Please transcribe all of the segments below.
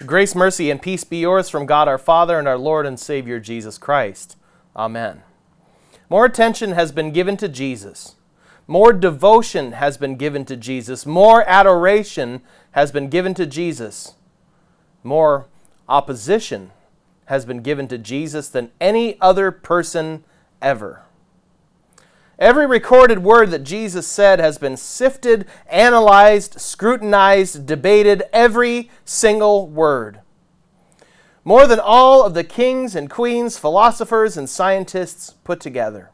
Grace, mercy, and peace be yours from God our Father and our Lord and Savior Jesus Christ. Amen. More attention has been given to Jesus. More devotion has been given to Jesus. More adoration has been given to Jesus. More opposition has been given to Jesus than any other person ever. Every recorded word that Jesus said has been sifted, analyzed, scrutinized, debated, every single word. More than all of the kings and queens, philosophers, and scientists put together.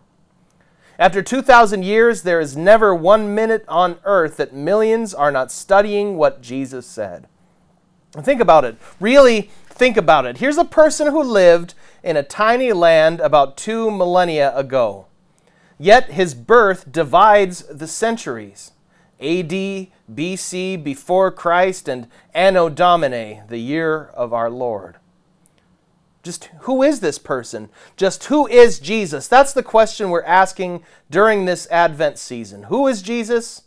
After 2,000 years, there is never one minute on earth that millions are not studying what Jesus said. Think about it. Really think about it. Here's a person who lived in a tiny land about two millennia ago. Yet his birth divides the centuries AD, BC, before Christ, and Anno Domini, the year of our Lord. Just who is this person? Just who is Jesus? That's the question we're asking during this Advent season. Who is Jesus?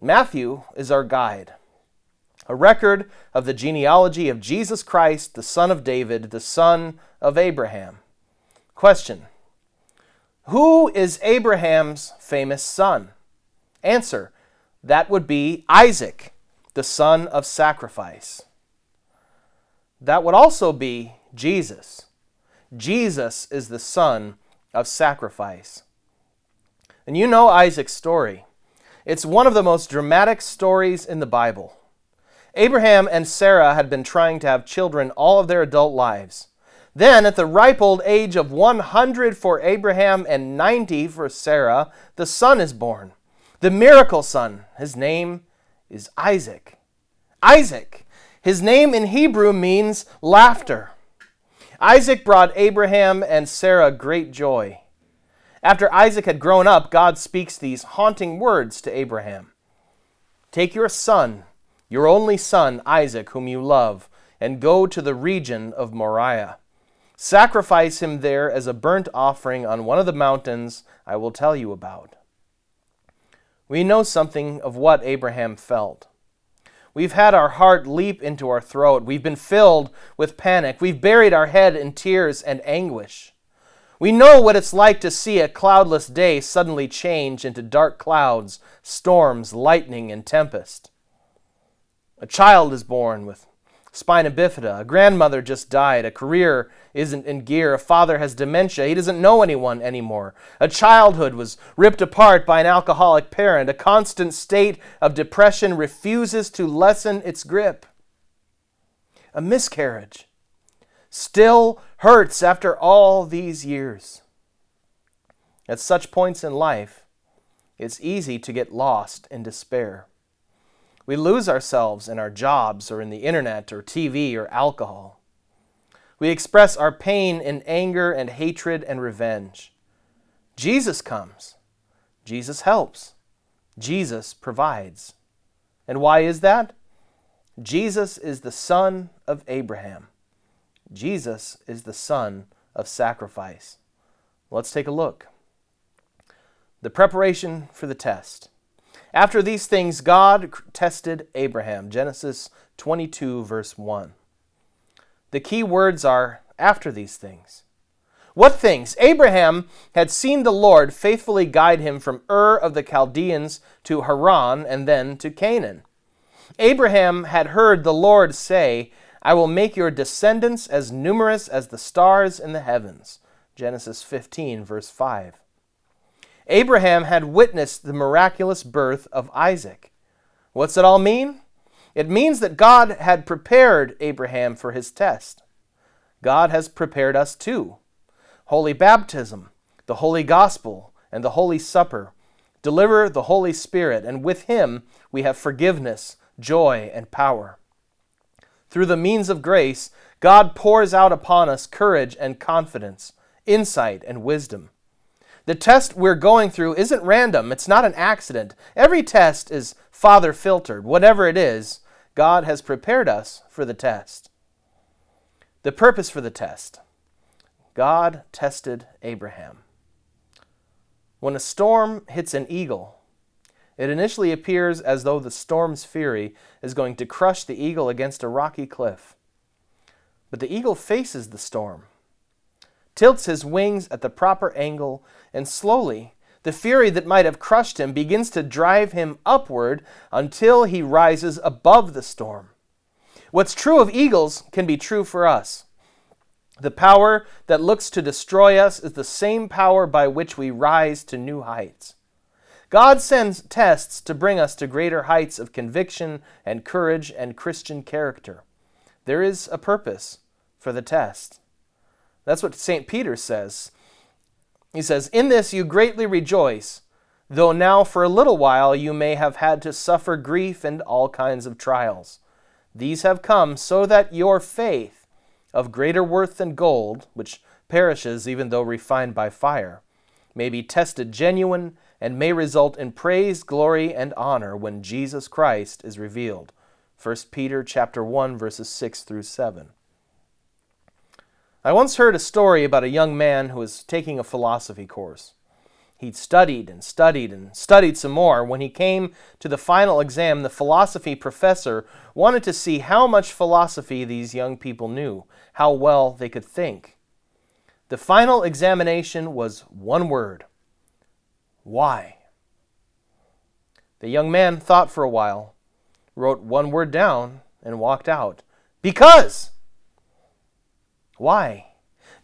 Matthew is our guide. A record of the genealogy of Jesus Christ, the son of David, the son of Abraham. Question who is Abraham's famous son? Answer that would be Isaac, the son of sacrifice. That would also be Jesus. Jesus is the son of sacrifice. And you know Isaac's story. It's one of the most dramatic stories in the Bible. Abraham and Sarah had been trying to have children all of their adult lives. Then, at the ripe old age of 100 for Abraham and 90 for Sarah, the son is born. The miracle son. His name is Isaac. Isaac. His name in Hebrew means laughter. Isaac brought Abraham and Sarah great joy. After Isaac had grown up, God speaks these haunting words to Abraham Take your son, your only son, Isaac, whom you love, and go to the region of Moriah. Sacrifice him there as a burnt offering on one of the mountains I will tell you about. We know something of what Abraham felt. We've had our heart leap into our throat. We've been filled with panic. We've buried our head in tears and anguish. We know what it's like to see a cloudless day suddenly change into dark clouds, storms, lightning, and tempest. A child is born with spina bifida. A grandmother just died. A career isn't in gear. A father has dementia. He doesn't know anyone anymore. A childhood was ripped apart by an alcoholic parent. A constant state of depression refuses to lessen its grip. A miscarriage still hurts after all these years. At such points in life, it's easy to get lost in despair. We lose ourselves in our jobs or in the internet or TV or alcohol. We express our pain in anger and hatred and revenge. Jesus comes. Jesus helps. Jesus provides. And why is that? Jesus is the son of Abraham. Jesus is the son of sacrifice. Let's take a look. The preparation for the test. After these things, God tested Abraham. Genesis 22, verse 1. The key words are after these things. What things? Abraham had seen the Lord faithfully guide him from Ur of the Chaldeans to Haran and then to Canaan. Abraham had heard the Lord say, I will make your descendants as numerous as the stars in the heavens. Genesis 15, verse 5. Abraham had witnessed the miraculous birth of Isaac. What's it all mean? It means that God had prepared Abraham for his test. God has prepared us too. Holy baptism, the holy gospel, and the holy supper deliver the Holy Spirit, and with him we have forgiveness, joy, and power. Through the means of grace, God pours out upon us courage and confidence, insight and wisdom. The test we're going through isn't random, it's not an accident. Every test is Father filtered. Whatever it is, God has prepared us for the test. The purpose for the test God tested Abraham. When a storm hits an eagle, It initially appears as though the storm's fury is going to crush the eagle against a rocky cliff. But the eagle faces the storm, tilts his wings at the proper angle, and slowly, the fury that might have crushed him begins to drive him upward until he rises above the storm. What's true of eagles can be true for us. The power that looks to destroy us is the same power by which we rise to new heights. God sends tests to bring us to greater heights of conviction and courage and Christian character. There is a purpose for the test. That's what St. Peter says. He says, In this you greatly rejoice, though now for a little while you may have had to suffer grief and all kinds of trials. These have come so that your faith, of greater worth than gold, which perishes even though refined by fire, may be tested genuine and may result in praise, glory, and honor when Jesus Christ is revealed. 1 Peter chapter 1 verses 6 through 7. I once heard a story about a young man who was taking a philosophy course. He'd studied and studied and studied some more. When he came to the final exam, the philosophy professor wanted to see how much philosophy these young people knew, how well they could think. The final examination was one word why? The young man thought for a while, wrote one word down, and walked out. Because! Why?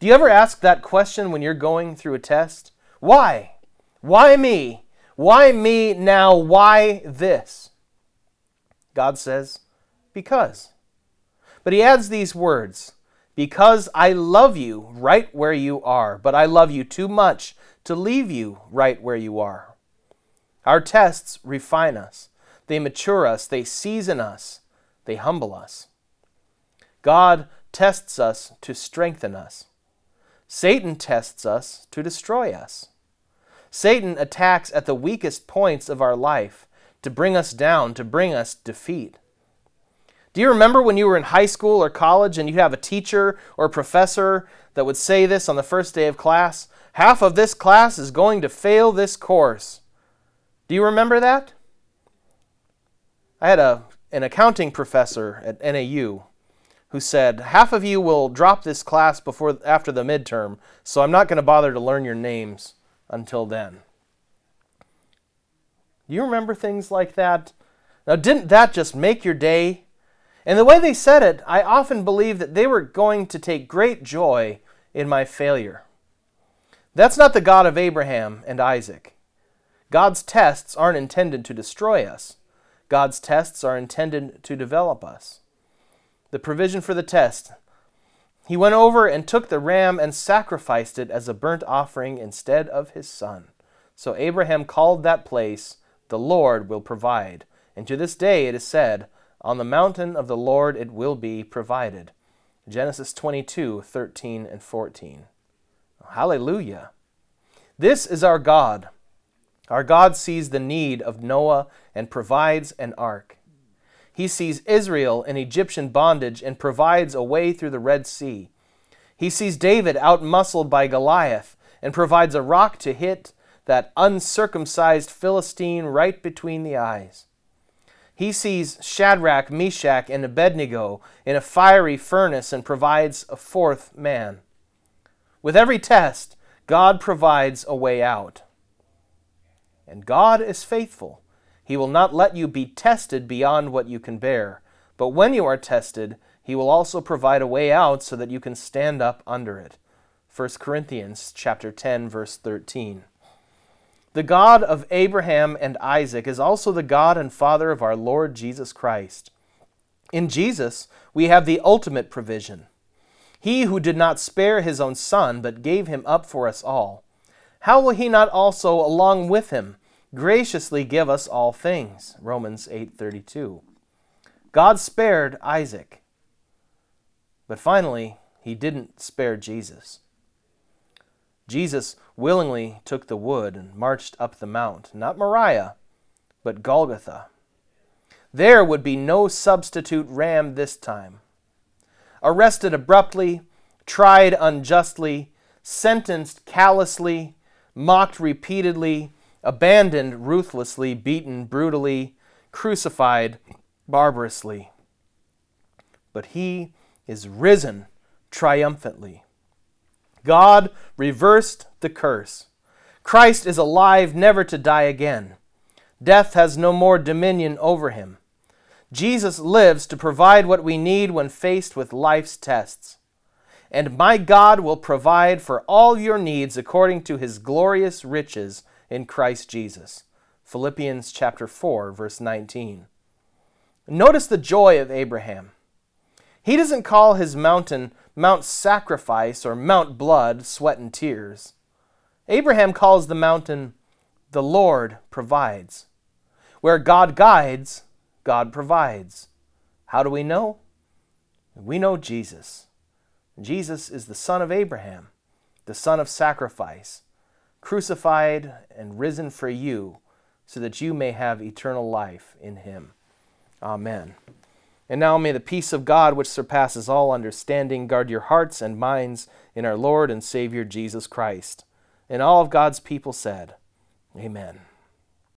Do you ever ask that question when you're going through a test? Why? Why me? Why me now? Why this? God says, Because. But he adds these words Because I love you right where you are, but I love you too much to leave you right where you are. Our tests refine us, they mature us, they season us, they humble us. God tests us to strengthen us. Satan tests us to destroy us. Satan attacks at the weakest points of our life to bring us down, to bring us defeat. Do you remember when you were in high school or college and you have a teacher or a professor that would say this on the first day of class? Half of this class is going to fail this course. Do you remember that? I had a, an accounting professor at NAU who said, Half of you will drop this class before after the midterm, so I'm not going to bother to learn your names until then. You remember things like that? Now, didn't that just make your day? And the way they said it, I often believe that they were going to take great joy in my failure. That's not the God of Abraham and Isaac. God's tests aren't intended to destroy us. God's tests are intended to develop us. The provision for the test He went over and took the ram and sacrificed it as a burnt offering instead of his son. So Abraham called that place, The Lord will provide. And to this day it is said, On the mountain of the Lord it will be provided. Genesis 22 13 and 14. Hallelujah. This is our God. Our God sees the need of Noah and provides an ark. He sees Israel in Egyptian bondage and provides a way through the Red Sea. He sees David outmuscled by Goliath and provides a rock to hit that uncircumcised Philistine right between the eyes. He sees Shadrach, Meshach, and Abednego in a fiery furnace and provides a fourth man. With every test, God provides a way out. And God is faithful. He will not let you be tested beyond what you can bear. But when you are tested, he will also provide a way out so that you can stand up under it. 1 Corinthians chapter 10 verse 13. The God of Abraham and Isaac is also the God and Father of our Lord Jesus Christ. In Jesus, we have the ultimate provision. He who did not spare his own son, but gave him up for us all, how will he not also, along with him, graciously give us all things? Romans 8:32. God spared Isaac. But finally, he didn't spare Jesus. Jesus willingly took the wood and marched up the mount, not Moriah, but Golgotha. There would be no substitute ram this time arrested abruptly, tried unjustly, sentenced callously, mocked repeatedly, abandoned ruthlessly, beaten brutally, crucified barbarously. But he is risen triumphantly. God reversed the curse. Christ is alive, never to die again. Death has no more dominion over him. Jesus lives to provide what we need when faced with life's tests. And my God will provide for all your needs according to his glorious riches in Christ Jesus. Philippians chapter 4 verse 19. Notice the joy of Abraham. He doesn't call his mountain Mount Sacrifice or Mount Blood, Sweat and Tears. Abraham calls the mountain the Lord provides. Where God guides, God provides. How do we know? We know Jesus. Jesus is the son of Abraham, the son of sacrifice, crucified and risen for you, so that you may have eternal life in him. Amen. And now may the peace of God, which surpasses all understanding, guard your hearts and minds in our Lord and Savior Jesus Christ. And all of God's people said, Amen.